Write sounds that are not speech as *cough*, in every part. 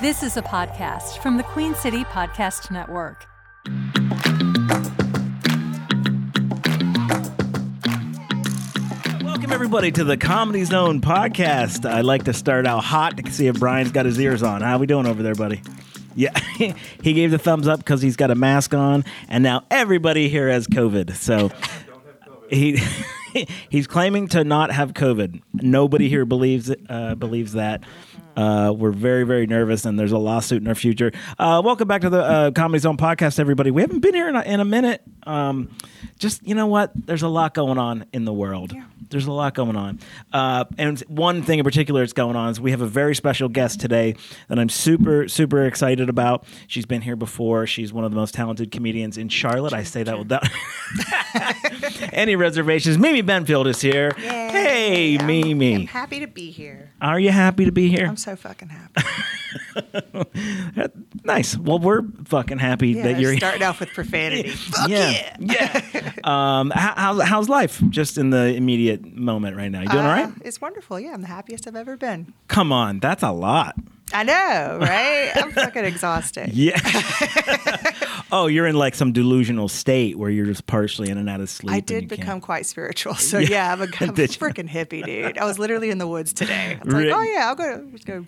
This is a podcast from the Queen City Podcast Network. Welcome everybody to the Comedy Zone podcast. I'd like to start out hot to see if Brian's got his ears on. How we doing over there, buddy? Yeah, *laughs* he gave the thumbs up because he's got a mask on, and now everybody here has COVID. So he *laughs* *laughs* he's claiming to not have COVID. Nobody here believes uh, believes that. Uh, we're very, very nervous, and there's a lawsuit in our future. Uh, welcome back to the uh, Comedy Zone podcast, everybody. We haven't been here in a, in a minute. Um, just you know what? There's a lot going on in the world. There's a lot going on, uh, and one thing in particular that's going on is we have a very special guest today that I'm super, super excited about. She's been here before. She's one of the most talented comedians in Charlotte. I say that without *laughs* any reservations. Mimi Benfield is here. Hey, I'm- Mimi. I'm happy to be here. Are you happy to be here? I'm so fucking happy. *laughs* nice. Well, we're fucking happy Yeah, that you're starting off with profanity. *laughs* Yeah, yeah. yeah. um, how, how's how's life? Just in the immediate moment right now. You doing all right? Uh, It's wonderful. Yeah, I'm the happiest I've ever been. Come on, that's a lot. I know, right? I'm *laughs* fucking exhausted. Yeah. *laughs* oh, you're in like some delusional state where you're just partially in and out of sleep. I did become can't- quite spiritual. So yeah, I'm a, *laughs* I'm a freaking hippie, dude. I was literally in the woods today. I was Really? like, oh yeah, I'll go, just go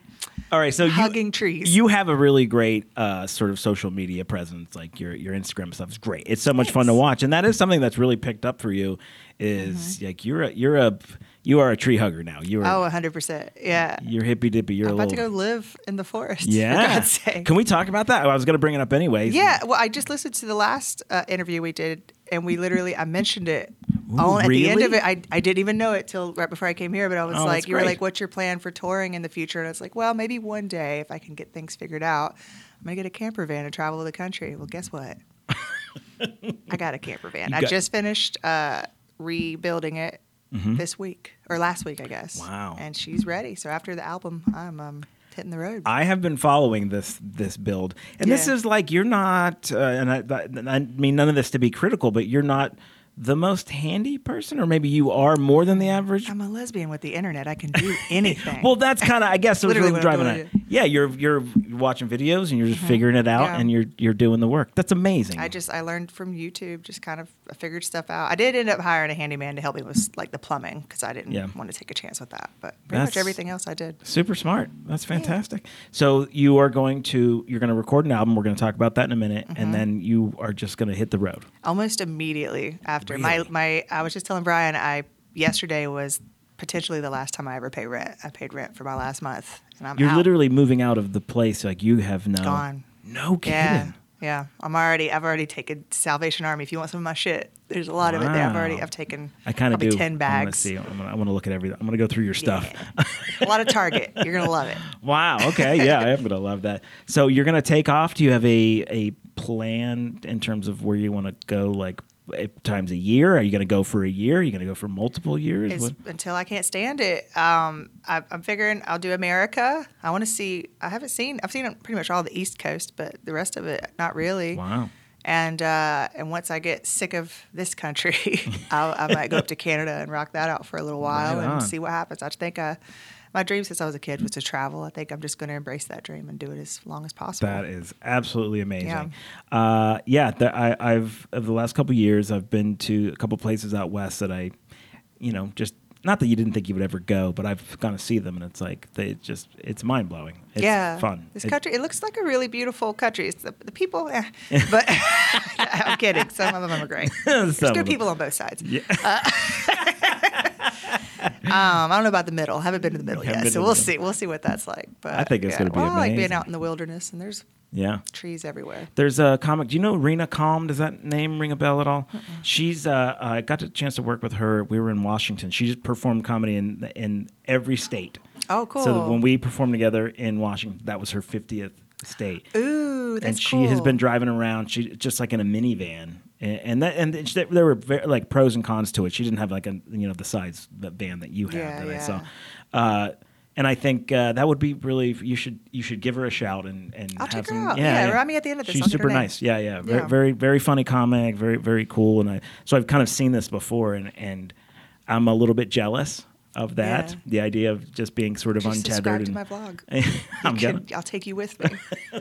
All right, so hugging you, trees. You have a really great uh, sort of social media presence. Like your your Instagram stuff is great. It's so much fun to watch, and that is something that's really picked up for you. Is like you're a you're a you are a tree hugger now. You're Mm-hmm. oh, 100%. Yeah. you're hippy dippy. You're I'm about to go live in the forest. yeah. For. Can we talk about that? I was going to bring it up anyways. Yeah, well, I just listened to the last uh, interview we did, and we literally I mentioned it. Ooh, on, At the end of it, I, I didn't even know it till right before I came here. But I was Oh, like, you were like, "What's your plan for touring in the future?" And I was like, "Well, maybe one day if I can get things figured out, I'm gonna get a camper van and travel the country." Well, guess what? *laughs* I got a camper van. You I just finished uh, rebuilding it this week or last week, I guess. Mm-hmm. Wow. And she's ready. So after the album, I'm um, hitting the road. I have been following this this build, and this is like you're not, uh, and I, I mean none of this to be critical, but you're not the most handy person, or maybe you are more than the average. I'm a lesbian with the internet. I can do *laughs* anything. Well, that's kind of I guess it Literally really driving it. Yeah, you're you're watching videos and you're just figuring it out, Mm-hmm. Yeah. and you're you're doing the work. That's amazing. I just I learned from YouTube, just kind of I figured stuff out. I did end up hiring a handyman to help me with like the plumbing because I didn't Yeah. want to take a chance with that. But pretty That's- much everything else I did. Super smart. That's fantastic. So you are going to you're going to record an album. We're going to talk about that in a minute, Mm-hmm. and then you are just going to hit the road. Almost immediately after Really? my my I was just telling Brian I yesterday was potentially the last time I ever pay rent. I paid rent for my last month, and I'm You're out. literally moving out of the place like you have no Gone. No kidding. Yeah, yeah. I'm already. I've already taken Salvation Army. If you want some of my shit, there's a lot of it there. I've already. I've taken. I kind of do. ten bags. I'm gonna see. I'm gonna, I want to look at everything. I'm gonna go through your stuff. Yeah. a lot of Target. You're gonna love it. *laughs* wow. Okay. Yeah, I am gonna love that. So you're gonna take off. Do you have a a plan in terms of where you want to go? Like times a year? Are you gonna go for a year? Are you gonna go for multiple years? What- until I can't stand it. Um, I, I'm figuring I'll do America. I want to see. I haven't seen. I've seen pretty much all the East Coast, but the rest of it, not really. Wow. And uh, and once I get sick of this country, *laughs* I'll, I might go up to Canada and rock that out for a little while Right and see what happens. I think uh, my dream since I was a kid was to travel. I think I'm just going to embrace that dream and do it as long as possible. That is absolutely amazing. Yeah. Uh, yeah the, I, I've over the last couple years, I've been to a couple places out west that I, you know, just not that you didn't think you would ever go, but I've gone to see them, and it's like they just it's mind blowing. It's yeah, fun. This It- country, it looks like a really beautiful country. It's the, the people, eh. but *laughs* I'm kidding. Some of them are great. *laughs* There's good people on both sides. Yeah. Um, *laughs* *laughs* I don't know about the middle. I haven't been to the middle yet, so we'll middle. see. We'll see what that's like. But I think it's yeah. gonna be well, I like being out in the wilderness, and there's yeah. trees everywhere. There's a comic. Do you know Rena Calm? Does that name ring a bell at all? She's. Uh, I got a chance to work with her. We were in Washington. She just performed comedy in in every state. Oh, cool. So when we performed together in Washington, that was her 50th state. Ooh, that's and she has been driving around. She just like in a minivan, and, that and it's- there were very, like pros and cons to it. She didn't have like a you know the size the van that you have Yeah, that I saw. Uh, and I think uh, that would be really you should you should give her a shout and and I'll have some out. Yeah, remind me at the end of this. She's I'll super nice. Yeah, yeah, very, Yeah. very very funny comic. Very very cool. And I so I've kind of seen this before, and and I'm a little bit jealous of that. Yeah. The idea of just being sort of Just subscribe untethered. to and- my vlog. *laughs* I'm can- I'll take you with me. *laughs*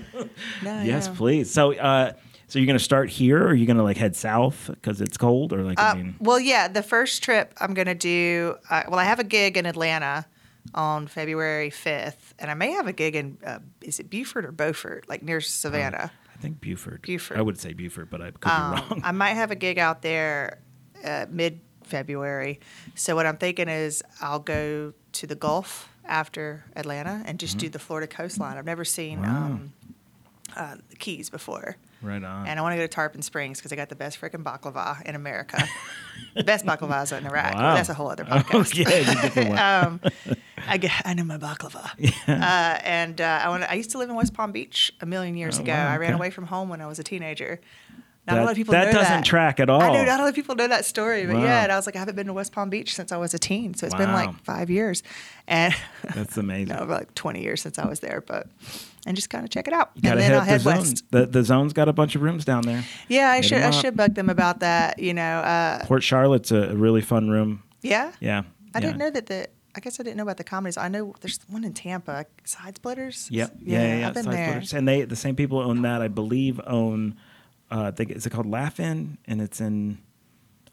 no, Yes, yeah. please. So, uh, so you're gonna start here, or you're you gonna like head south because it's cold, or like I Uh, mean, well, yeah, the first trip I'm gonna do. Uh, well, I have a gig in Atlanta on February 5th, and I may have a gig in uh, is it Beaufort or Beaufort, like near Savannah. I think Buford. Buford. I would say Buford, but I could be Um, wrong. I might have a gig out there uh, mid February. So what I'm thinking is I'll go to the Gulf after Atlanta and just do the Florida coastline. I've never seen Mm-hmm. Wow. um, uh, Keys before. right on. And I want to go to Tarpon Springs because they got the best freaking baklava in America. the best baklava in Iraq. Wow. That's a whole other Oh, podcast. *laughs* yeah, it's a different one. um, I, *laughs* get, I know my baklava. *laughs* Uh, and uh, I, want I used to live in West Palm Beach a million years Oh, ago. wow, I ran away from home when I was a teenager. Not a That- lot of people that doesn't that. track at all. I know not a lot of people know that story, but Wow. yeah. And I was like, I haven't been to West Palm Beach since I was a teen, so it's been like five years, and That's amazing. no, like twenty years since I was there. But and just kind of check it out, You and then hit I'll the head zone. west. The the zone's got a bunch of rooms down there. Yeah, I Hit should I should bug them about that. You know, uh, Port Charlotte's a, really fun room. yeah. Yeah. I yeah. didn't know that the. I guess I didn't know about the comedies. I know there's one in Tampa, Side Splitters. Yep. Yeah, yeah, yeah. I've been Side there. Splitters. And they the same people own that. I believe own. Uh, think is it called Laugh-In, and it's in.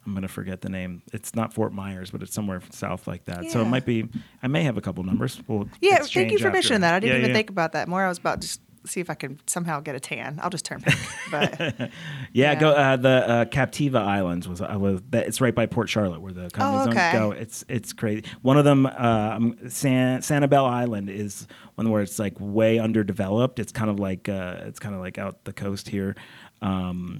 I'm gonna forget the name. It's not Fort Myers, but it's somewhere south like that. So it might be. I may have a couple numbers. We'll Yeah, thank you for mentioning that. I didn't Yeah, even yeah. think about that. More, I was about to just see if I could somehow get a tan. I'll just turn pink. *laughs* But Yeah, Yeah. go uh, the uh, Captiva Islands was I was that it's right by Port Charlotte where the comedy Oh, okay. go. It's it's crazy. One of them, uh, um, San Sanibel Island, is one where it's like way underdeveloped. It's kind of like uh, it's kind of like out the coast here. Um,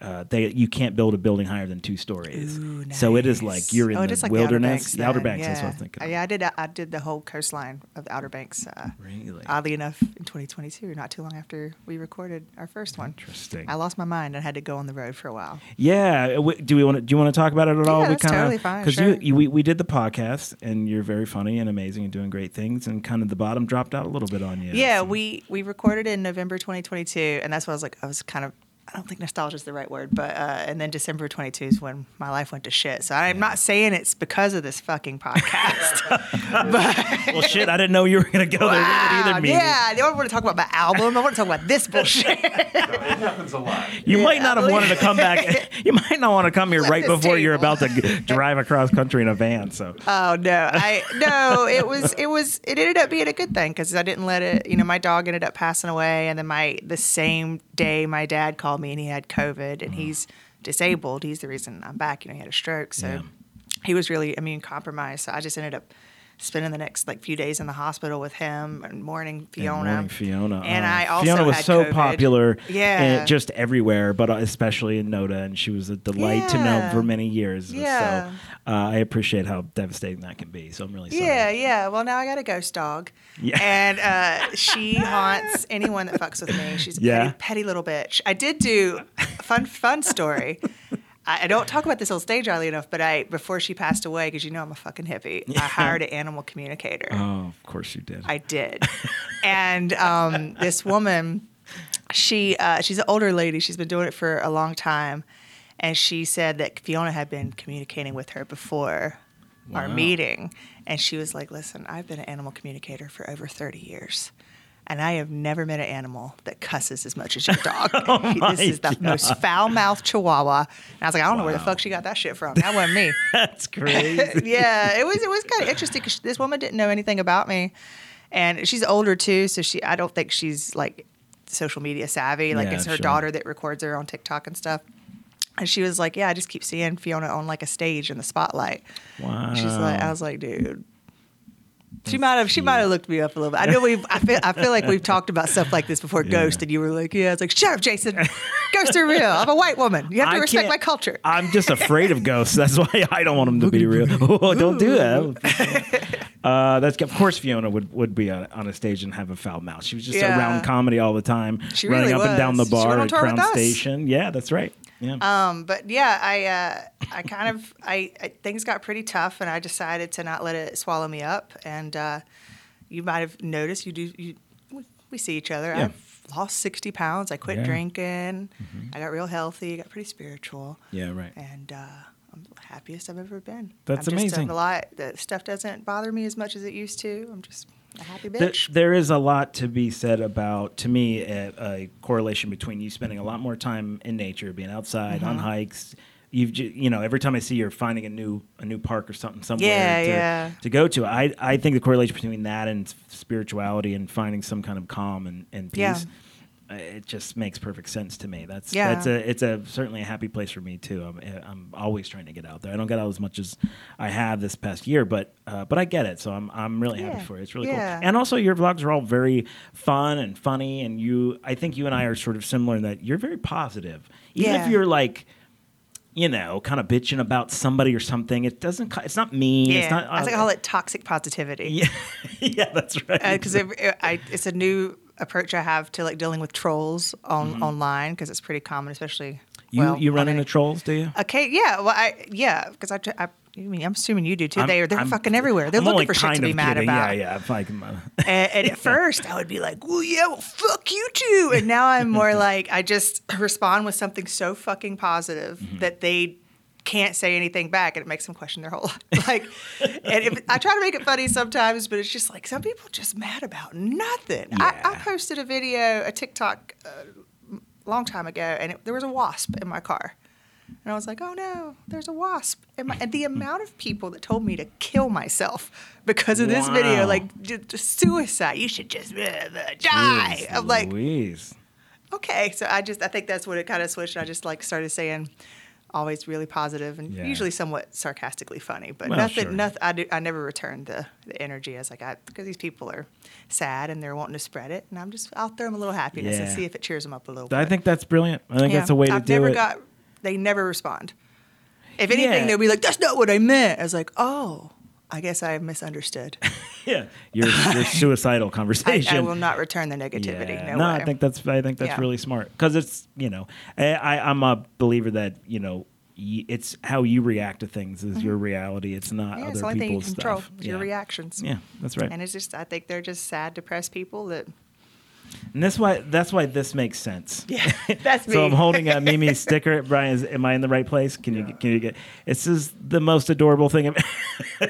uh, they you can't build a building higher than two stories. Ooh, So it is like you're in oh, the like wilderness. The Outer Banks. The Outer Banks. Then. That's what I was thinking. Of. yeah, I did. I did the whole coastline of the Outer Banks. Uh, Really? Oddly enough, in 2022, not too long after we recorded our first one. Interesting. I lost my mind and had to go on the road for a while. Yeah. uh, Do we want to? Do you want to talk about it at all? Yeah, we that's totally fine, Because sure. you, you, we, we did the podcast, and you're very funny and amazing and doing great things, and kind of the bottom dropped out a little bit on you. Yeah, So- we we recorded in November 2022, and that's what I was like. I was kind of. I don't think nostalgia is the right word, but uh, and then December 22 is when my life went to shit. So I'm not saying it's because of this fucking podcast. *laughs* but Well, shit, I didn't know you were gonna go there either. Maybe. yeah, I don't want to talk about my album. I want to talk about this bullshit. *laughs* It happens a lot. *laughs* You might not have wanted to come back. You might not want to come here right before you're about to g- drive across country in a van. So Oh no, I no. It was it was it ended up being a good thing because I didn't let it. You know, my dog ended up passing away, and then my the same day my dad called me and he had COVID and mm. he's disabled. He's the reason I'm back. You know, he had a stroke, so Yeah. he was really immune compromised. So I just ended up spending the next like few days in the hospital with him and mourning Fiona. mourning Fiona. And Oh, I also Fiona was so COVID. popular, Yeah. and just everywhere, but uh, especially in Noda, and she was a delight to know for many years. Yeah. So uh, I appreciate how devastating that can be. So I'm really sorry. Yeah, yeah. Well, now I got a ghost dog. Yeah. And uh, *laughs* she haunts anyone that fucks with me. She's a Yeah. petty, petty little bitch. I did do fun, fun story. I, don't talk about this on stage early enough, but I before she passed away, because you know I'm a fucking hippie. I hired an animal communicator. Oh, of course you did. I did. and um, this woman, she uh, she's an older lady. She's been doing it for a long time, and she said that Fiona had been communicating with her before our meeting, and she was like, "Listen, I've been an animal communicator for over thirty years." And I have never met an animal that cusses as much as your *laughs* dog. Oh this is the most foul-mouthed Chihuahua. And I was like, I don't know where the fuck she got that shit from. That wasn't me *laughs* That's crazy. *laughs* yeah, it was it was kind of interesting because this woman didn't know anything about me, and she's older too, so she I don't think she's like social media savvy. Like Yeah, it's her sure. daughter that records her on TikTok and stuff. And she was like, "Yeah, I just keep seeing Fiona on like a stage in the spotlight." Wow. She's like, "I was like, dude." She might have. She might have looked me up a little bit. I know we've. I feel. I feel like we've talked about stuff like this before. *laughs* Yeah. Ghost, and you were like, "Yeah." It's like, "Shut up, Jason. Ghosts are real. I'm a white woman. You have to I respect my culture." I'm just afraid of ghosts. That's why I don't want them to *laughs* be real. Oh, *laughs* don't do that. Uh, that's of course Fiona would, would be on, on a stage and have a foul mouth. She was just Yeah. around comedy all the time, She running really up and down the was. Bar at Crown. Station. Yeah, that's right. Yeah. Um, but yeah, I uh, I kind of I, I things got pretty tough, and I decided to not let it swallow me up. And uh, you might have noticed you do you we, see each other. Yeah. I've lost sixty pounds. I quit Yeah. Mm-hmm. drinking. I got real healthy. Got pretty spiritual, yeah, right. and uh, happiest I've ever been. That's I'm just amazing. A lot. The stuff doesn't bother me as much as it used to. I'm just a happy There- bitch. there is a lot to be said about, to me, a, a correlation between you spending a lot more time in nature, being outside Mm-hmm. on hikes. You've, ju- you know, every time I see you're finding a new a new park or something somewhere Yeah, to, yeah. to go to. I I think the correlation between that and spirituality and finding some kind of calm and, and peace. Yeah. Uh, It just makes perfect sense to me. That's Yeah. that's a it's a certainly a happy place for me too. I'm I'm always trying to get out there. I don't get out as much as I have this past year, but uh, but I get it. So I'm I'm really happy Yeah. for it. It's really Yeah. cool. And also your vlogs are all very fun and funny and you I think you and I are sort of similar in that you're very positive. Even if you're like you know, kind of bitching about somebody or something. It doesn't. It's not mean. yeah, It's not. I think I call it toxic positivity. Yeah, *laughs* yeah, that's right. because it, it, I, it's a new approach I have to like dealing with trolls on online because it's pretty common, especially Mm-hmm. you well, you run into trolls, do you? Okay, yeah, well, I yeah, because I, I, I mean, I'm assuming you do too. They are they're I'm- fucking everywhere. They're I'm looking for shit to be mad kidding. about. Yeah, yeah. I'm like, And, and at *laughs* first, I would be like, "Well, yeah, well, fuck you too." And now I'm more *laughs* like, I just respond with something so fucking positive Mm-hmm. that they can't say anything back, and it makes them question their whole life. *laughs* Like, and if, I try to make it funny sometimes, but it's just like some people just mad about nothing. I, I posted a video, a TikTok, uh, a long time ago, and it, there was a wasp in my car. And I was like, oh no, there's a wasp. And, my, and the amount of people that told me to kill myself because of this video, like just suicide, you should just uh, uh, die. Jeez I'm like, Louise. okay. So I just, I think that's what it kind of switched. I just like started saying, always really positive and Yeah. usually somewhat sarcastically funny, but Well, nothing, sure. nothing. I, do, I never returned the, the energy as like I because these people are sad and they're wanting to spread it, and I'm just I'll throw them a little happiness and see if it cheers them up a little. Bit. I bit. think that's brilliant. I think Yeah. that's a way to I've do never it. got. They never respond. If anything, Yeah. they'll be like, "That's not what I meant." I was like, "Oh, I guess I misunderstood." *laughs* yeah, your your *laughs* suicidal conversation. I will not return the negativity. Yeah. No, I way. think that's I think that's Yeah. really smart because it's you know I, I I'm a believer that you know y- it's how you react to things is your reality. It's not Mm-hmm. yeah, other it's only thing you people's control stuff. your reactions. Yeah, that's right. And it's just, I think they're just sad, depressed people that. And that's why that's why this makes sense. *laughs* Yeah, that's me. So I'm holding a Mimi *laughs* sticker. Brian, is, am I in the right place? Can you can you get? This is the most adorable thing. I've- *laughs*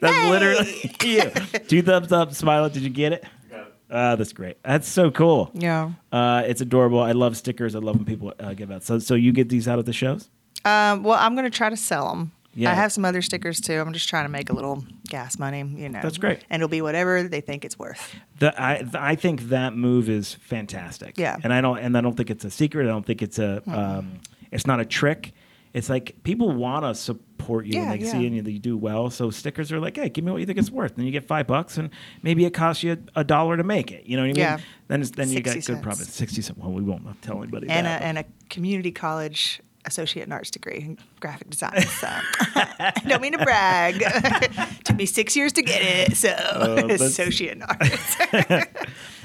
that's literally you. Two thumbs up, smile. Did you get it? Got it. Uh, that's great. That's so cool. Yeah. Uh, it's adorable. I love stickers. I love when people uh, give out. So so you get these out at the shows? Um, well, I'm going to try to sell them. Yeah. I have some other stickers too. I'm just trying to make a little gas money, you know. That's great. And it'll be whatever they think it's worth. The, I I think that move is fantastic. Yeah. and I don't and I don't think it's a secret. I don't think it's a um, it's not a trick. It's like people want to support you Yeah, and they yeah. see and you do well. So stickers are like, hey, give me what you think it's worth. Then you get five bucks, and maybe it costs you a, a dollar to make it. You know what I mean? Yeah. Then it's, then you got 60 good profit. Sixty cents. Well, we won't tell anybody And a, but- and a community college associate in arts degree in graphic design. So *laughs* I don't mean to brag. *laughs* Took me six years to get it. So *laughs* that's- associate in arts.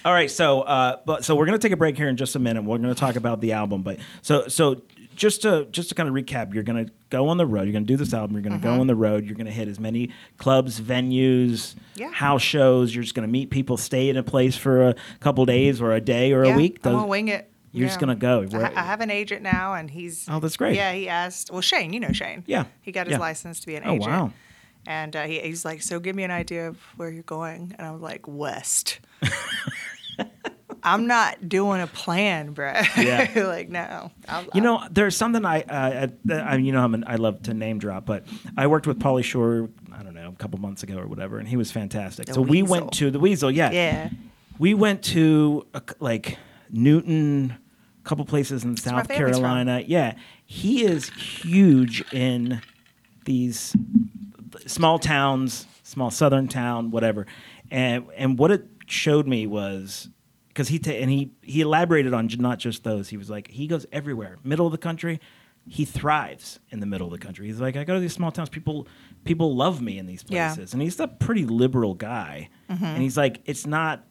All right, so uh, but so we're gonna take a break here in just a minute. We're gonna talk about the album, but so so just to just to kind of recap, you're gonna go on the road. You're gonna do this album. You're gonna go on the road. You're gonna hit as many clubs, venues, Yeah. house shows. You're just gonna meet people, stay in a place for a couple days or a day or yeah, a week. I'm gonna wing it. You're just gonna go. I, I have an agent now, and he's. Oh, that's great. Yeah, he asked. Well, Shane, you know Shane. Yeah, He got his yeah. license to be an Oh, agent. wow. And uh, he, he's like, so give me an idea of where you're going. And I was like, west. *laughs* I'm not doing a plan, bro. Yeah. *laughs* like, no. I'll, You know, there's something I, uh, I, I you know, I'm an, I love to name drop, but I worked with Pauly Shore, I don't know, a couple months ago or whatever, and he was fantastic. The so we went to the Weasel, yeah. Yeah. We went to a like Newton, couple places in South family's from. Carolina. Yeah, he is huge in these small towns, small southern town, whatever. And and what it showed me was because he ta- and he he elaborated on not just those. He was like he goes everywhere, middle of the country. He thrives in the middle of the country. He's like I go to these small towns. People people love me in these Yeah. places, and he's a pretty liberal guy. Mm-hmm. And he's like it's not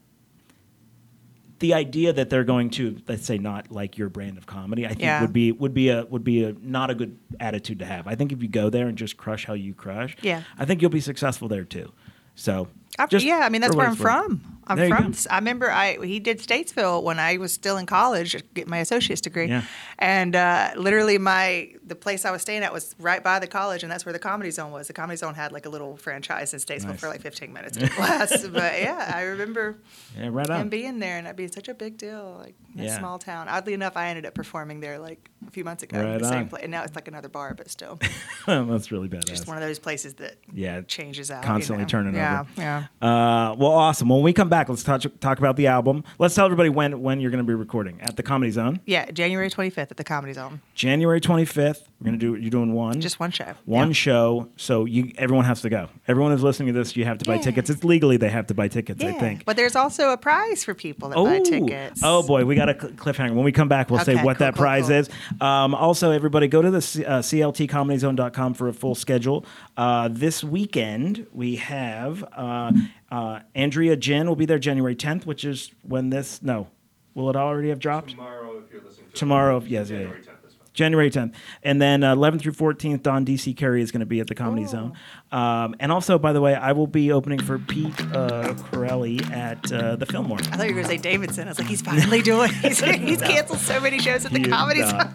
the idea that they're going to let's say not like your brand of comedy i think Yeah. would be would be a would be a not a good attitude to have i think if you go there and just crush how you crush Yeah. i think you'll be successful there too so just yeah, I mean, that's where I'm from. I'm There from. I remember I he did Statesville when I was still in college, get my associate's degree, Yeah. and uh, literally my the place I was staying at was right by the college, and that's where the Comedy Zone was. The Comedy Zone had like a little franchise in Statesville Nice. for like 15 minutes in class, *laughs* but yeah, I remember Yeah, right him being there, and that being such a big deal, like in Yeah. a small town. Oddly enough, I ended up performing there like a few months ago, Right the same place, and now it's like another bar, but still, *laughs* That's really badass. just one of those places that yeah, changes out, constantly you know? turning yeah, over. Yeah, Uh, well, awesome. When we come back, let's talk, talk about the album. Let's tell everybody when when you're going to be recording at the Comedy Zone. yeah. January 25th at the Comedy Zone, January 25th. We're going to do. You're doing one. just one show. one Yeah. show. So you everyone has to go. Everyone who's listening to this, you have to buy Yeah. tickets. It's legally they have to buy tickets. I think. But there's also a prize for people that buy tickets. Oh boy, we got a cl- cliffhanger. When we come back, we'll say what cool, that cool, prize cool. is. Um, also, everybody, go to the C- uh, cltcomedyzone.com for a full schedule. Uh, this weekend, we have uh, uh, Andrea Jin will be there January 10th, which is when this. No, will it already have dropped? Tomorrow, if you're listening to Tomorrow, it, yes, yeah, January yeah. 10th. January 10th. And then uh, 11th through 14th, Don DC Carey is going to be at the Comedy Zone. Um, and also, by the way, I will be opening for Pete uh, Correale at uh, the Fillmore. I thought you were going to say Davidson. I was like, he's finally doing. *laughs* He's, he's canceled so many shows at the He Comedy. Zone.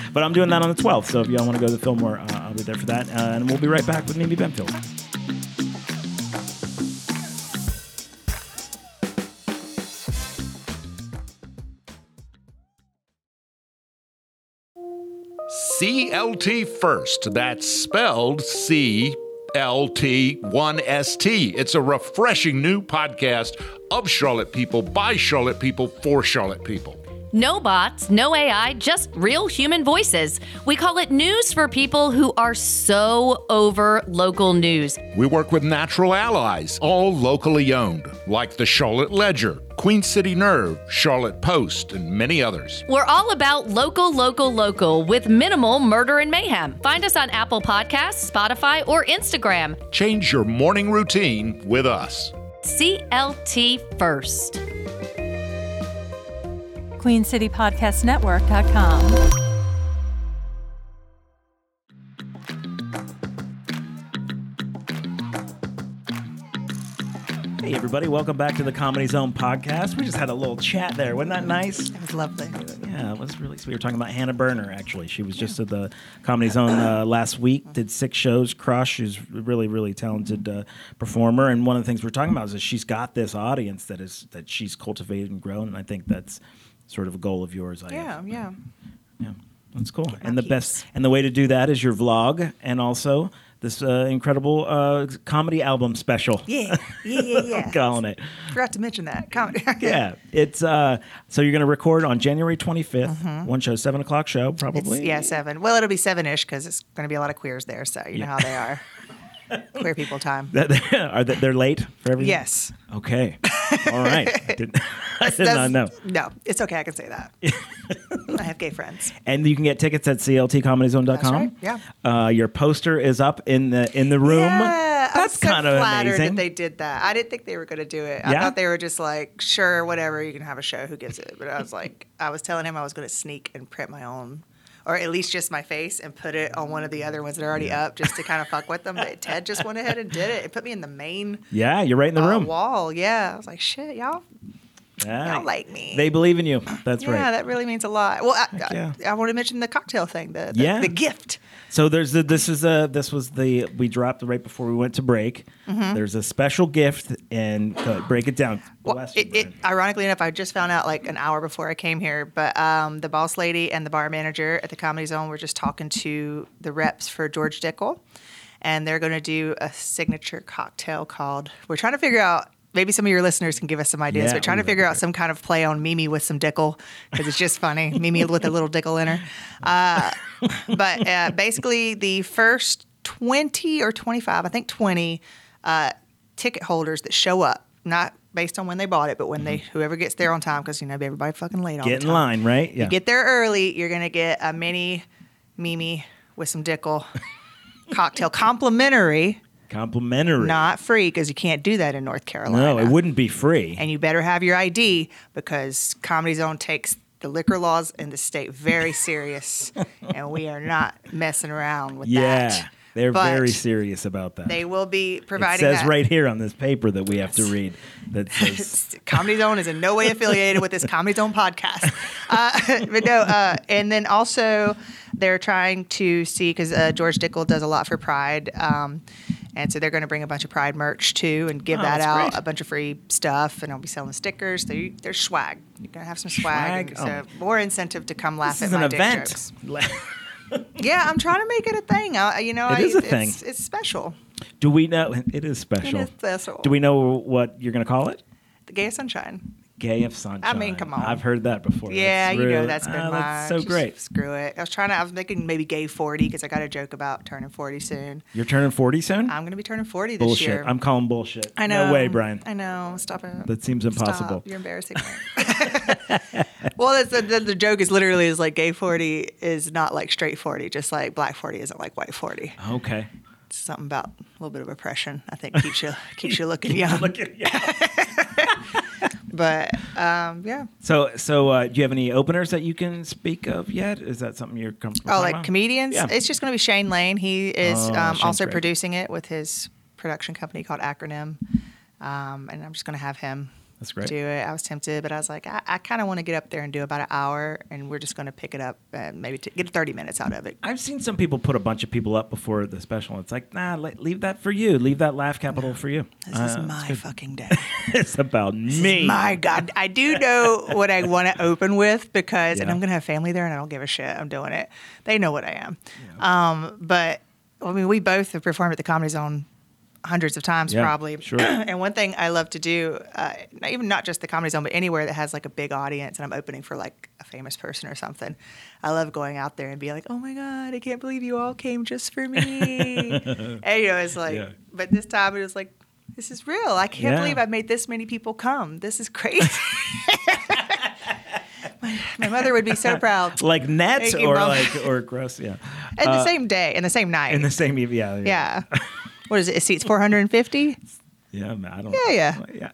*laughs* But I'm doing that on the 12th. So if y'all want to go to the Fillmore, uh, I'll be there for that. Uh, and we'll be right back with Mimi Benfield. CLT First. That's spelled C L T 1ST. It's a refreshing new podcast of Charlotte people by Charlotte people for Charlotte people. No bots, no AI, just real human voices. We call it news for people who are so over local news. We work with natural allies, all locally owned, like the Charlotte Ledger, Queen City Nerve, Charlotte Post, and many others. We're all about local, local, local with minimal murder and mayhem. Find us on Apple Podcasts, Spotify, or Instagram. Change your morning routine with us. CLT first. QueenCityPodcastNetwork.com. Hey, everybody. Welcome back to the Comedy Zone podcast. We just had a little chat there. Wasn't that nice? It was lovely. Yeah, it was really sweet. We were talking about Hannah Berner, actually. She was just at the Comedy Zone uh, last week, did six shows. Crush is a really, really talented uh, performer. And one of the things we're talking about is that she's got this audience that is that she's cultivated and grown. And I think that's sort of a goal of yours. I Yeah, yeah. yeah, that's cool. my And the keys. best and the way to do that is your vlog and also this uh, incredible uh, comedy album special. Yeah, yeah, yeah, *laughs* yeah. I'm calling it. Forgot to mention that. Comedy. *laughs* Yeah, it's uh. So you're going to record on January 25th. One show, seven o'clock show, It's, probably. yeah, seven. Well, it'll be seven ish because it's going to be a lot of queers there. So you know how they are. *laughs* Queer people time. *laughs* Are they, they're late for everything? Yes. Okay. All right. *laughs* I did, *laughs* I did not know. No, it's okay. I can say that. I have gay friends. And you can get tickets at cltcomedyzone.com. That's right, yeah. Uh, your poster is up in the in the room. Yeah, That's so kind of flattered amazing. that they did that. I didn't think they were going to do it. I Yeah? thought they were just like, sure, whatever, you can have a show. Who gives it? But I was like, I was telling him I was going to sneak and print my own, or at least just my face, and put it on one of the other ones that are already up, just to kind of fuck with them. But Ted just went ahead and did it. It put me in the main yeah, you're right in the uh, room. wall. Yeah, I was like, shit, y'all, Yeah. Y'all like me. They believe in you. That's yeah, right. Yeah, that really means a lot. Well, I, yeah. I, I want to mention the cocktail thing, the the, Yeah. the gift. So there's the, this is a this was the we dropped right before we went to break. There's a special gift and uh, break it down. Mm-hmm. Well, it, it, ironically enough, I just found out like an hour before I came here, but um, the boss lady and the bar manager at the Comedy Zone were just talking to the reps for George Dickel, and they're going to do a signature cocktail called. We're trying to figure out. Maybe some of your listeners can give us some ideas. Yeah, but trying to figure out some kind of play on Mimi with some Dickel because it's just funny. *laughs* Mimi with a little Dickel in her. Uh, but uh, basically, the first 20 or 25, I think 20 uh, ticket holders that show up, not based on when they bought it, but when they whoever gets there on time, because you know everybody fucking late all Get in line, right? Yeah. You get there early, you're gonna get a mini Mimi with some Dickel *laughs* cocktail, complimentary, Complimentary. not free, because you can't do that in North Carolina. no, it wouldn't be free. And you better have your ID because Comedy Zone takes the liquor laws in the state very *laughs* serious, and we are not messing around with that. Yeah. that. They're But very serious about that. They will be it providing says that. right here on this paper that we have to read that *laughs* says Comedy Zone is in no way affiliated with this Comedy Zone podcast. Uh, *laughs* but no, uh, and then also they're trying to see because uh, George Dickel does a lot for Pride. Um, and so they're going to bring a bunch of Pride merch too and give Oh, that out, great. a bunch of free stuff, and I'll be selling stickers. So there's swag. You're going to have some swag. Swag? So oh. more incentive to come laugh this at is an my dick event. jokes. *laughs* Yeah, I'm trying to make it a thing. I, you know, It I, is a it's, thing. It's special. Do we know it is special? It is special. Do we know what you're going to call it? The Gay Sunshine. Gay of Sunshine. I mean, come on. I've heard that before. Yeah, That's you know that's been ah, my. That's so great. Screw it. I was trying to. I was making maybe gay forty because I got a joke about turning forty soon. You're turning 40 soon? I'm gonna be turning forty this bullshit. year. I'm calling bullshit. I know. No way, Brian. I know. Stop it. That seems impossible. Stop. You're embarrassing me. *laughs* well, that's the, the, joke is literally is like gay forty is not like straight forty, just like black forty isn't like white forty. Okay. It's something about a little bit of oppression. I think keeps you *laughs* keeps you looking young. Look at yeah. *laughs* But um, yeah. So, so uh, do you have any openers that you can speak of yet? Is that something you're comfortable? With? Oh, like about? comedians? Yeah. It's just going to be Shane Lane. He is Oh, um, also great. producing it with his production company called Acronym. Um, and I'm just going to have him That's great. do it. I was tempted, but I was like, I, I kind of want to get up there and do about an hour, and we're just going to pick it up and maybe t- get 30 minutes out of it. I've seen some people put a bunch of people up before the special. It's like, nah, le- leave that for you. Leave that laugh capital for you. This Uh, is my fucking *laughs* day. it's about me. my God, I do know what I want to *laughs* open with because, and I'm going to have family there, and I don't give a shit. I'm doing it. They know what I am. Um, but I mean, we both have performed at the Comedy Zone hundreds of times, Yeah, probably. *clears throat* sure. and one thing I love to do, uh, not even not just the Comedy Zone, but anywhere that has like a big audience, and I'm opening for like a famous person or something. I love going out there and be like, "Oh my God, I can't believe you all came just for me." *laughs* and you know, it's like, Yeah. but this time it was like. This is real. I can't Yeah. believe I made this many people come. This is crazy. *laughs* my, my mother would be so *laughs* proud. like nets or Mom. like or gross, yeah. The Uh, same day, in the same night. in the same yeah, yeah. yeah. What is it? It seats 450? Yeah, I don't Yeah, *laughs* yeah.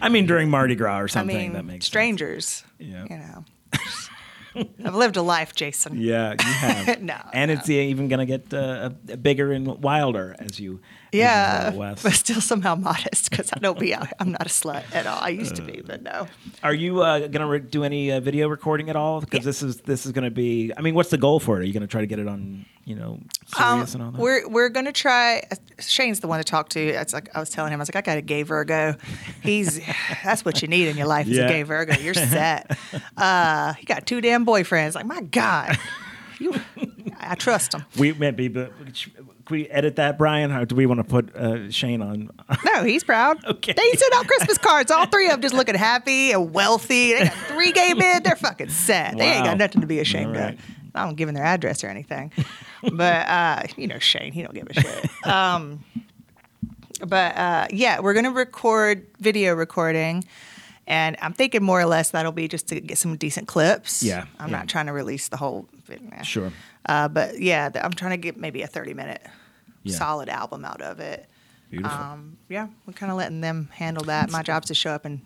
I mean during Mardi Gras or something. I mean, that makes strangers. Yeah. You know. *laughs* I've lived a life, Jason. Yeah, you have. *laughs* No, and it's even going to get uh, bigger and wilder as you as you Yeah, but still somehow modest because I don't be. I'm not a slut at all. I used to be, but no. Are you uh, going to re- do any uh, video recording at all? Because this is this is going to be. I mean, what's the goal for it? Are you going to try to get it on, you know, Um, Sirius and all that? we're we're gonna try. Shane's the one to talk to. It's like I was telling him. I was like, I got a gay Virgo. He's *laughs* that's what you need in your life is a gay Virgo. You're set. *laughs* Uh, he got two damn boyfriends. Like my God, you. I trust him. we maybe, but can we edit that, Brian? Or do we want to put uh, Shane on? *laughs* No, he's proud. Okay. They sent out Christmas cards. All three of them just looking happy and wealthy. They got three gay men. They're fucking set. They ain't got nothing to be ashamed right. of. I don't give them their address or anything. But uh, you know, Shane, he don't give a shit. Um, but uh, yeah, we're gonna record video recording. And I'm thinking more or less that'll be just to get some decent clips. Yeah, I'm yeah. not trying to release the whole. video. Sure. Uh, but yeah, I'm trying to get maybe a 30 minute Yeah. solid album out of it. Beautiful. Um, yeah, we're kind of letting them handle that. My job's to show up and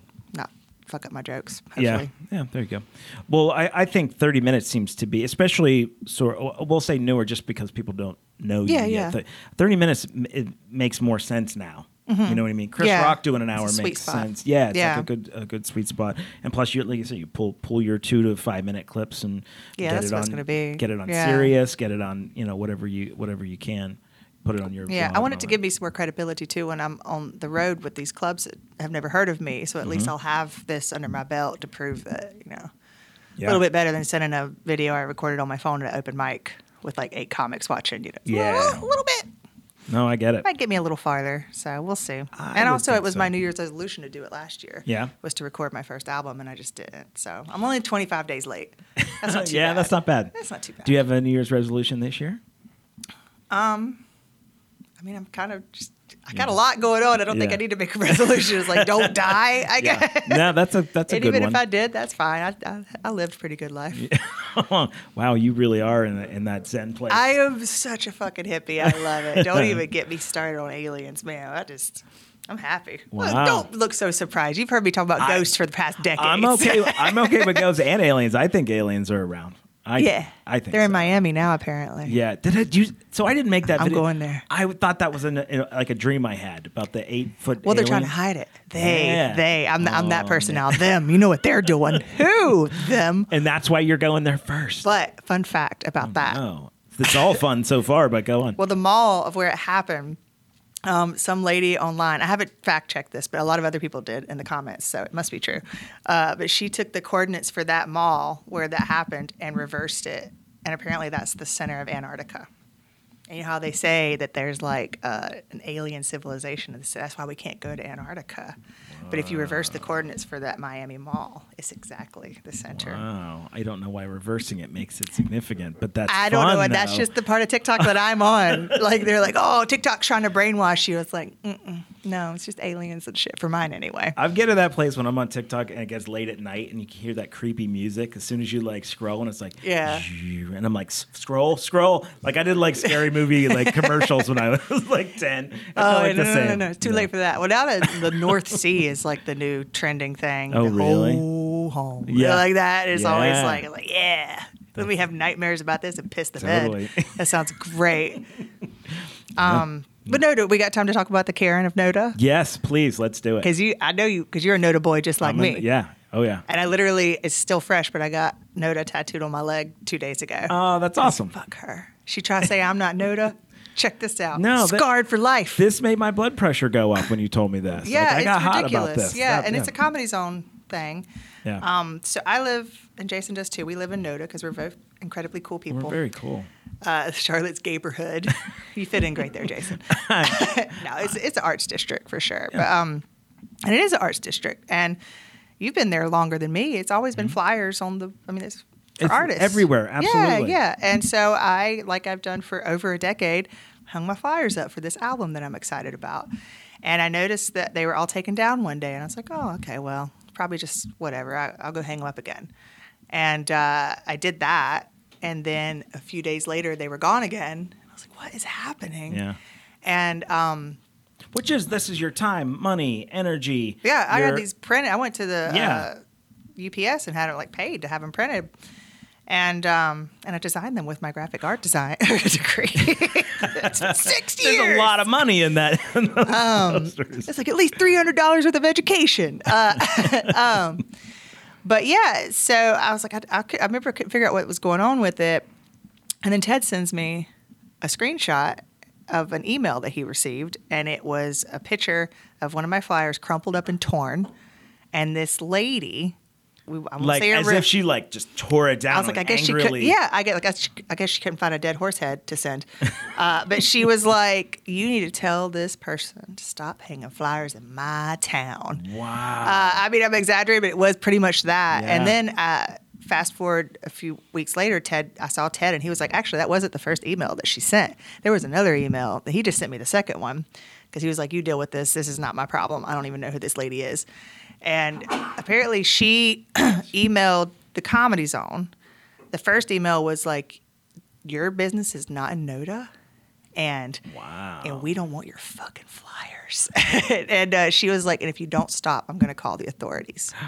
fuck up my jokes. Yeah, Hopefully. yeah. There you go. Well, I, I think thirty minutes seems to be, especially sort. We'll say newer, just because people don't know Yeah, you yeah. yet. Thirty minutes it makes more sense now. You know what I mean? Chris Mm-hmm. Yeah. Rock doing an hour makes spot. sense. Yeah, it's Yeah. like a good a good sweet spot. And plus, you like you said, you pull pull your two to five minute clips and Yeah, get that's it on, gonna be. Get it on Yeah. Sirius. Get it on you know whatever you whatever you can. Put it on your. Yeah, I want it to give me some more credibility too when I'm on the road with these clubs that have never heard of me. So at least Mm-hmm. I'll have this under my belt to prove that you know Yeah. a little bit better than sending a video I recorded on my phone at an open mic with like eight comics watching. You know, Yeah. a little bit No, I get it. might get me a little farther. So we'll see. I and also, it was so. my New Year's resolution to do it last year. Yeah. was to record my first album, and I just didn't. So I'm only 25 days late. That's *laughs* yeah, bad. that's not bad. That's not too bad. Do you have a New Year's resolution this year? I mean, I'm kind of just. I got a lot going on. I don't think I need to make a *laughs* resolution. It's like don't die. I guess. *laughs* no, that's a that's a and good even one. if I did, that's fine. I, I, I lived a pretty good life. *laughs* wow, you really are in, in that Zen place. I am such a fucking hippie. I love it. Don't even get me started on aliens, man. I just, I'm happy. Wow. don't look so surprised. You've heard me talk about I- ghosts for the past decade. I'm okay. I'm okay with ghosts and aliens. I think aliens are around. I, yeah, I think they're in. Miami now. Apparently, Yeah, did I do? So I didn't make that. I'm video. going there. I thought that was an, uh, like a dream I had about the eight foot. Well, they're trying to hide it. They, Yeah. they. I'm, I'm that Oh, person man. now. Them. You know what they're doing? *laughs* Who? Them. and that's why you're going there first. But fun fact about that. oh, it's all fun so far, but go on. Well, the mall of where it happened, um, some lady online, I haven't fact checked this, but a lot of other people did in the comments, so it must be true. Uh, but she took the coordinates for that mall where that happened and reversed it. And apparently that's the center of Antarctica. And you know how they say that there's like uh, an alien civilization, that's why we can't go to Antarctica. But if you reverse the coordinates for that Miami mall, it's exactly the center. Wow, I don't know why reversing it makes it significant, but that's I don't know, and that's just the part of TikTok that I'm on. like they're like, "Oh, TikTok's trying to brainwash you." It's like, Mm-mm, no, it's just aliens and shit for mine anyway. I get to that place when I'm on TikTok and it gets late at night and you can hear that creepy music as soon as you like scroll and it's like Yeah. and I'm like scroll scroll like I did like scary movie like *laughs* commercials when I was like ten. Oh like no, the no, no, no, it's too No. late for that. Well, now that the North *laughs* Sea is like the new trending thing. Oh, the really? whole home, Yeah. like that is always like, like yeah. Then we have nightmares about this and piss the Totally. bed. That sounds great. *laughs* Um, but Noda, we got time to talk about the Karen of Noda Yes, please let's do it. because you, I know you, because you're a Noda boy just like I'm me. yeah. Oh yeah. And I literally, it's still fresh, but I got Noda tattooed on my leg two days ago. Oh, that's awesome. Fuck her. She tried to say I'm not Noda. *laughs* Check this out. No, that- scarred for life. This made my blood pressure go up when you told me this. yeah, Like, I got it's hot ridiculous. about this. Yeah, That- and it's a comedy zone thing. Yeah. Um, so I live, and Jason does too. We live in Noda because we're both incredibly cool people. We're very cool. uh, *laughs* Charlotte's neighborhood. *laughs* you fit in great there, Jason. *laughs* no, it's it's an arts district for sure. But um, and it is an arts district, and you've been there longer than me. It's always been flyers on the. I mean, it's for Mm-hmm. It's artists everywhere, absolutely. Yeah, yeah. And so I, like I've done for over a decade, hung my flyers up for this album that I'm excited about. And I noticed that they were all taken down one day, and I was like, oh, okay, well, probably just whatever. I, I'll go hang them up again. And uh, I did that. And then a few days later, they were gone again. I was like, what is happening? Yeah. And um, Which is this is your time, money, energy. yeah, I your- had these printed. I went to the Yeah. uh, UPS and had it like paid to have them printed. And um, and I designed them with my graphic art design *laughs* degree. *laughs* it's been six There's years. a lot of money in that. *laughs* Um, it's like at least three hundred dollars worth of education. Uh, um, but yeah, so I was like, I, I, could- I remember I couldn't figure out what was going on with it, and then Ted sends me a screenshot of an email that he received, and it was a picture of one of my flyers crumpled up and torn, and this lady. We, I won't like say as if she like just tore it down. I was like, I guess she could. angrily. Yeah, I get like I, I guess she couldn't find a dead horse head to send, *laughs* uh, but she was like, "You need to tell this person to stop hanging flyers in my town." Wow. Uh, I mean, I'm exaggerating, but it was pretty much that. Yeah. And then uh, fast forward a few weeks later, Ted, I saw Ted, and he was like, "Actually, that wasn't the first email that she sent. There was another email that he just sent me the second one." Because he was like, "You deal with this. This is not my problem. I don't even know who this lady is." And apparently, she *clears throat* emailed the Comedy Zone. The first email was like, "Your business is not in Noda, and Wow. and we don't want your fucking flyers." *laughs* and uh, she was like, "And if you don't stop, I'm going to call the authorities." *gasps*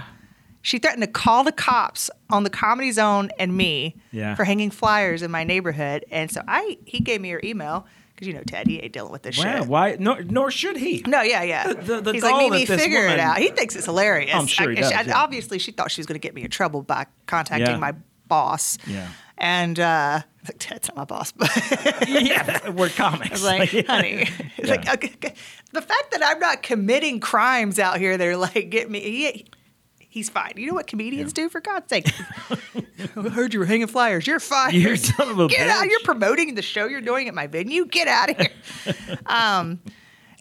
She threatened to call the cops on the Comedy Zone and me Yeah. for hanging flyers in my neighborhood. And so I, he gave me her email because you know Ted, he ain't dealing with this wow. shit. Why? Nor, nor should he. No, yeah, yeah. The- the He's like, Mimi, this figure woman- it out. He thinks it's hilarious. I'm sure he I- does, she- yeah. Obviously, she thought she was going to get me in trouble by contacting Yeah. my boss. Yeah. And uh, like, Ted's not my boss, but *laughs* yeah, we're comics. Like, *laughs* honey, it's like okay, okay. the fact that I'm not committing crimes out here, they're like, get me. He, he's fine. You know what comedians do for God's sake? I *laughs* heard you were hanging flyers. You're fired. *laughs* You son of a Get out. bitch. You're promoting the show you're doing at my venue. Get out of here. *laughs* um,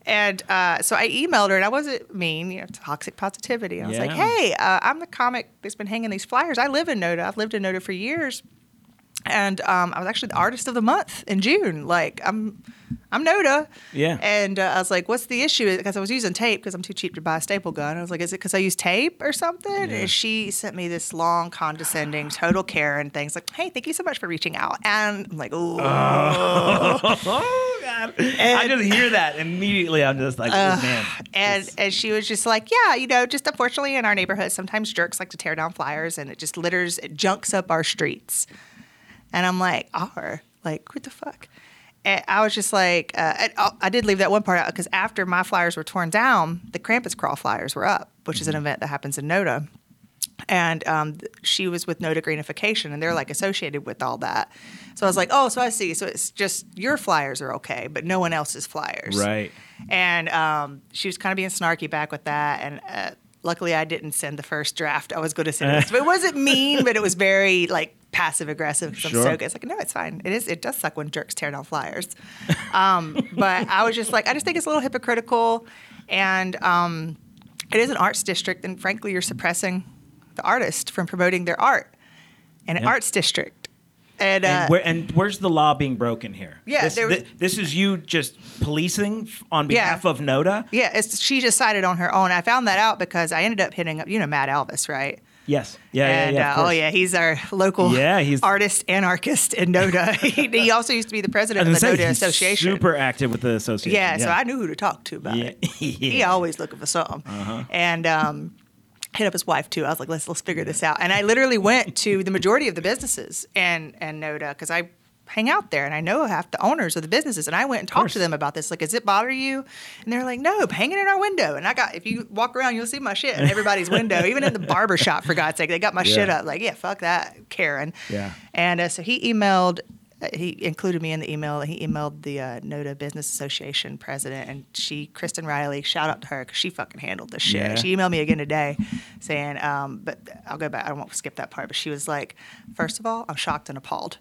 and uh, so I emailed her, and I wasn't mean, you know, toxic positivity. I was like, hey, uh, I'm the comic that's been hanging these flyers. I live in Noda. I've lived in Noda for years and um, I was actually the artist of the month in June. Like I'm, I'm Noda. Yeah. And uh, I was like, "What's the issue?" Because I was using tape because I'm too cheap to buy a staple gun. I was like, "Is it because I use tape or something?" And she sent me this long, condescending, total care and things like, "Hey, thank you so much for reaching out." And I'm like, "Ooh." oh *laughs* god. I just hear that immediately. I'm just like, oh, man. and this- and she was just like, yeah, you know, just unfortunately in our neighborhood, sometimes jerks like to tear down flyers, and it just litters, it junks up our streets. And I'm like, R, like, what the fuck? And I was just like, uh, I, I did leave that one part out because after my flyers were torn down, the Krampus Crawl flyers were up, which is an event that happens in NODA. And um, she was with NODA Greenification, and they're like associated with all that. So I was like, oh, so I see. So it's just your flyers are okay, but no one else's flyers. Right. And um, she was kind of being snarky back with that. And uh, luckily, I didn't send the first draft. I was going to send it wasn't mean, but it was very like passive aggressive because Sure. I'm so good. It's like, no, it's fine. It is. It does suck when jerks tear down flyers. Um, *laughs* but I was just like, I just think it's a little hypocritical, and um, it is an arts district, and frankly, you're suppressing the artist from promoting their art in an Yeah. arts district. And, uh, And, where, and where's the law being broken here? Yeah, this, there was- thi- this is you just policing f- on Yeah. behalf of NODA. yeah, it's, she decided on her own. I found that out because I ended up hitting up, you know, Matt Elvis, right? Yes, yeah, and yeah, yeah. uh, oh yeah, he's our local Yeah, he's- artist anarchist in NODA. *laughs* *laughs* he, also used to be the president of the say, NODA Association. super active with the association. yeah, so I knew who to talk to about Yeah. it. *laughs* He Yeah. Uh-huh. always looking for something. And um, hit up his wife too. I was like, let's let's figure this out. And I literally went to the majority of the businesses and and NODA because I hang out there and I know half the owners of the businesses. And I went and talked to them about this. Like, does it bother you? And they're like, no, hanging in our window. And I got if you walk around, you'll see my shit in everybody's window, *laughs* even in the barber shop. For God's sake, they got my shit up. Like, yeah, fuck that, Karen. Yeah. And uh, so he emailed. uh, He included me in the email. He emailed the uh, NODA Business Association president, and she, Kristen Riley, shout out to her because she fucking handled this shit. Yeah. She emailed me again today, saying, um, "But I'll go back. I won't skip that part." But she was like, first of all, I'm shocked and appalled.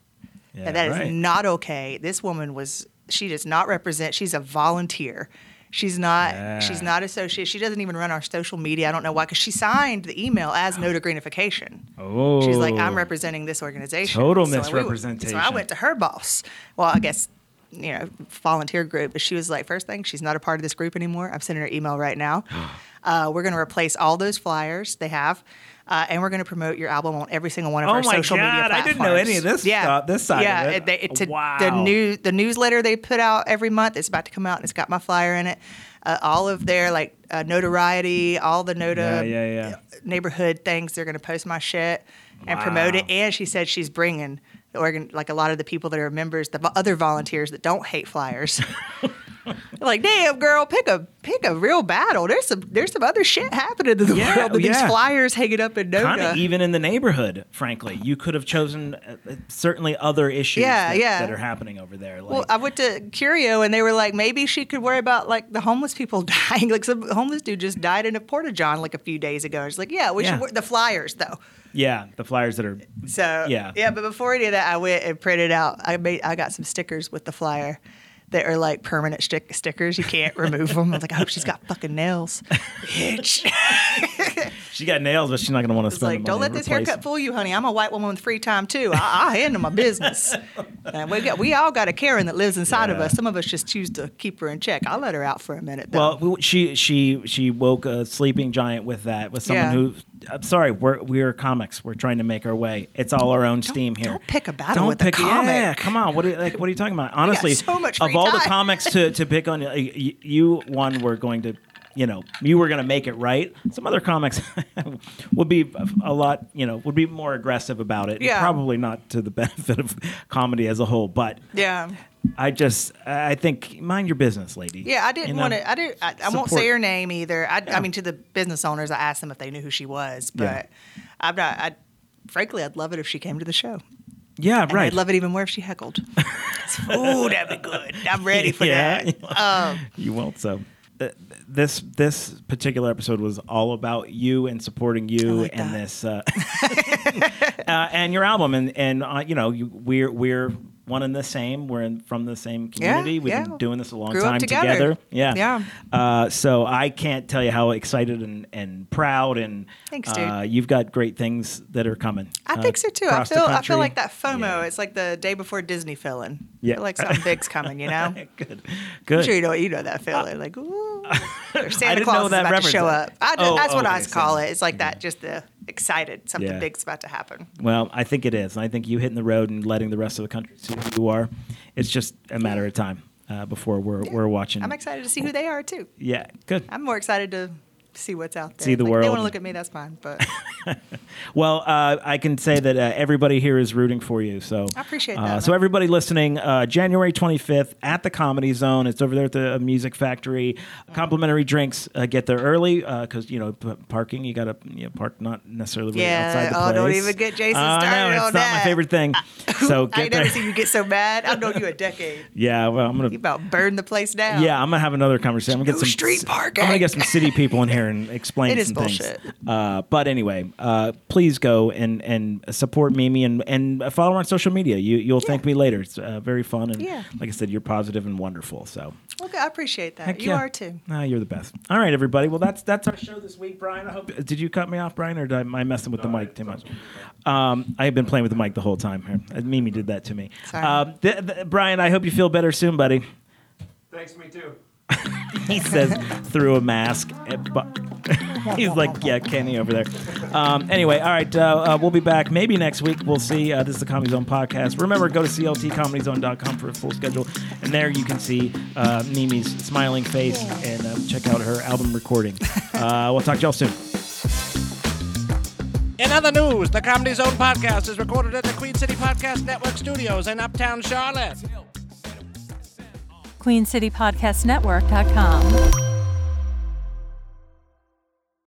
Yeah, and that is right. not okay. This woman was. She does not represent. She's a volunteer. She's not. Yeah. She's not associated. She doesn't even run our social media. I don't know why, because she signed the email as NODA Greenification. Oh, She's like, I'm representing this organization. Total So we- misrepresentation. So I went to her boss. Well, I guess, you know, volunteer group. But she was like, first thing, she's not a part of this group anymore. I'm sending her email right now. *gasps* uh, we're going to replace all those flyers they have. Uh, and we're going to promote your album on every single one of Oh our social media God, I didn't know any of this Yeah, stuff- this side yeah, of it. a- Wow. the new the newsletter they put out every month. It's about to come out, and it's got my flyer in it. Uh, all of their like uh, notoriety, all the Noda Yeah, yeah, yeah. neighborhood things. They're going to post my shit and promote it. And she said she's bringing the organ, like a lot of the people that are members, the other volunteers that don't hate flyers. *laughs* *laughs* Like, damn, girl, pick a pick a real battle. There's some there's some other shit happening in the Yeah, world than yeah. these flyers hanging up in Kind of even in the neighborhood. Frankly, you could have chosen uh, uh, certainly other issues Yeah, that, yeah. that are happening over there. Like, Well, I went to Curio and they were like, maybe she could worry about like the homeless people *laughs* dying. Like some homeless dude just died in a porta john like a few days ago. It's like, yeah, we Yeah. should the flyers though. yeah, the flyers that are So Yeah. yeah. But before any of that, I went and printed out. I made I got some stickers with the flyer that are like permanent stick- stickers. You can't remove them. I was like, I hope she's got fucking nails, bitch. *laughs* she got nails, but she's not going to want to spend. like, don't let this haircut them. fool you, honey. I'm a white woman with free time too. I, I handle my business. *laughs* And we got we all got a Karen that lives inside of us. Some of us just choose to keep her in check. I'll let her out for a minute. Though. Well, she she she woke a sleeping giant with that with someone Yeah. who. I'm sorry, we're we're comics. We're trying to make our way. It's all our own steam here. don't pick a battle Don't with a pick comic. Yeah, come on. What are you, like? What are you talking about? Honestly, so much of all the comics to, to pick on, you, you one were going to, you know, you were going to make it right. Some other comics *laughs* would be a lot, you know, would be more aggressive about it. Yeah. Probably not to the *laughs* benefit of comedy as a whole, but yeah. I just I think mind your business, lady. Yeah, I didn't You know? want to. I didn't. I, I won't say her name either. I, I mean, to the business owners, I asked them if they knew who she was, but Yeah. I'm not. I, frankly, I'd love it if she came to the show. Yeah, And right. I'd love it even more if she heckled. *laughs* oh, that'd be good. I'm ready for Yeah. that. Um, you won't. So this this particular episode was all about you and supporting you like and that. this uh, *laughs* uh, and your album and and uh, you know you, we're we're one and the same. We're in, from the same community. We've yeah. been doing this a long Grew time together. Yeah, Yeah. Uh, so I can't tell you how excited and, and proud and Thanks, dude. Uh, you've got great things that are coming. I uh, think so too. I feel. I feel like that FOMO. Yeah. It's like the day before Disney feeling. Yeah. Feel like something big's *laughs* coming. You know. *laughs* good, I'm good. sure you know you know that feeling. Like, ooh, *laughs* Santa didn't Claus know is that about to show up. I, Oh, that's what I okay, call it. It's like that, just the excited. Something Yeah. big's about to happen. Well, I think it is. And I think you hitting the road and letting the rest of the country see who you are. It's just a matter of time uh, before we're we're watching. I'm excited to see who they are too. Yeah, good. I'm more excited to see what's out there. See the Like, world. They want to look at me, that's fine. But *laughs* Well, uh, I can say that uh, everybody here is rooting for you. So I appreciate uh, that. So everybody listening, uh, January 25th at the Comedy Zone. It's over there at the uh, Music Factory. Complimentary drinks. Uh, get there early because you know p- parking. You got to you know, park not necessarily really Yeah, outside the oh, place. don't even get Jason Uh, started no, it's on not my favorite thing. *laughs* So I never seen you get so mad. I've known you a decade. *laughs* Yeah, well, I'm gonna. You about burned the place down. Yeah, I'm gonna have another conversation. I'm gonna get No some street parking. I'm gonna get some city people in here and explain It is some bullshit. things. Uh, but anyway, uh, please go and and support Mimi and and follow her on social media. You you'll thank me later. It's uh, very fun and Yeah. like I said, you're positive and wonderful. So Okay, I appreciate that. heck you yeah. are too. Ah, you're the best. All right, everybody. Well, that's that's our show this week, Brian. I hope. Did you cut me off, Brian, or did I, am I messing with the mic too much? Um, I have been playing with the mic the whole time. Here, Uh, Mimi did that to me. Sorry. Um, th- th- Brian, I hope you feel better soon, buddy. Thanks, me too. *laughs* he says through a mask. But- *laughs* He's like, yeah, Kenny over there. Um, anyway, all right, uh, uh, we'll be back maybe next week. We'll see. Uh, this is the Comedy Zone podcast. Remember, go to cltcomedyzone.com for a full schedule, and there you can see uh, Mimi's smiling face and uh, check out her album recording. Uh, we'll talk to y'all soon. In other news, the Comedy Zone podcast is recorded at the Queen City Podcast Network studios in Uptown Charlotte. QueenCityPodcastNetwork.com.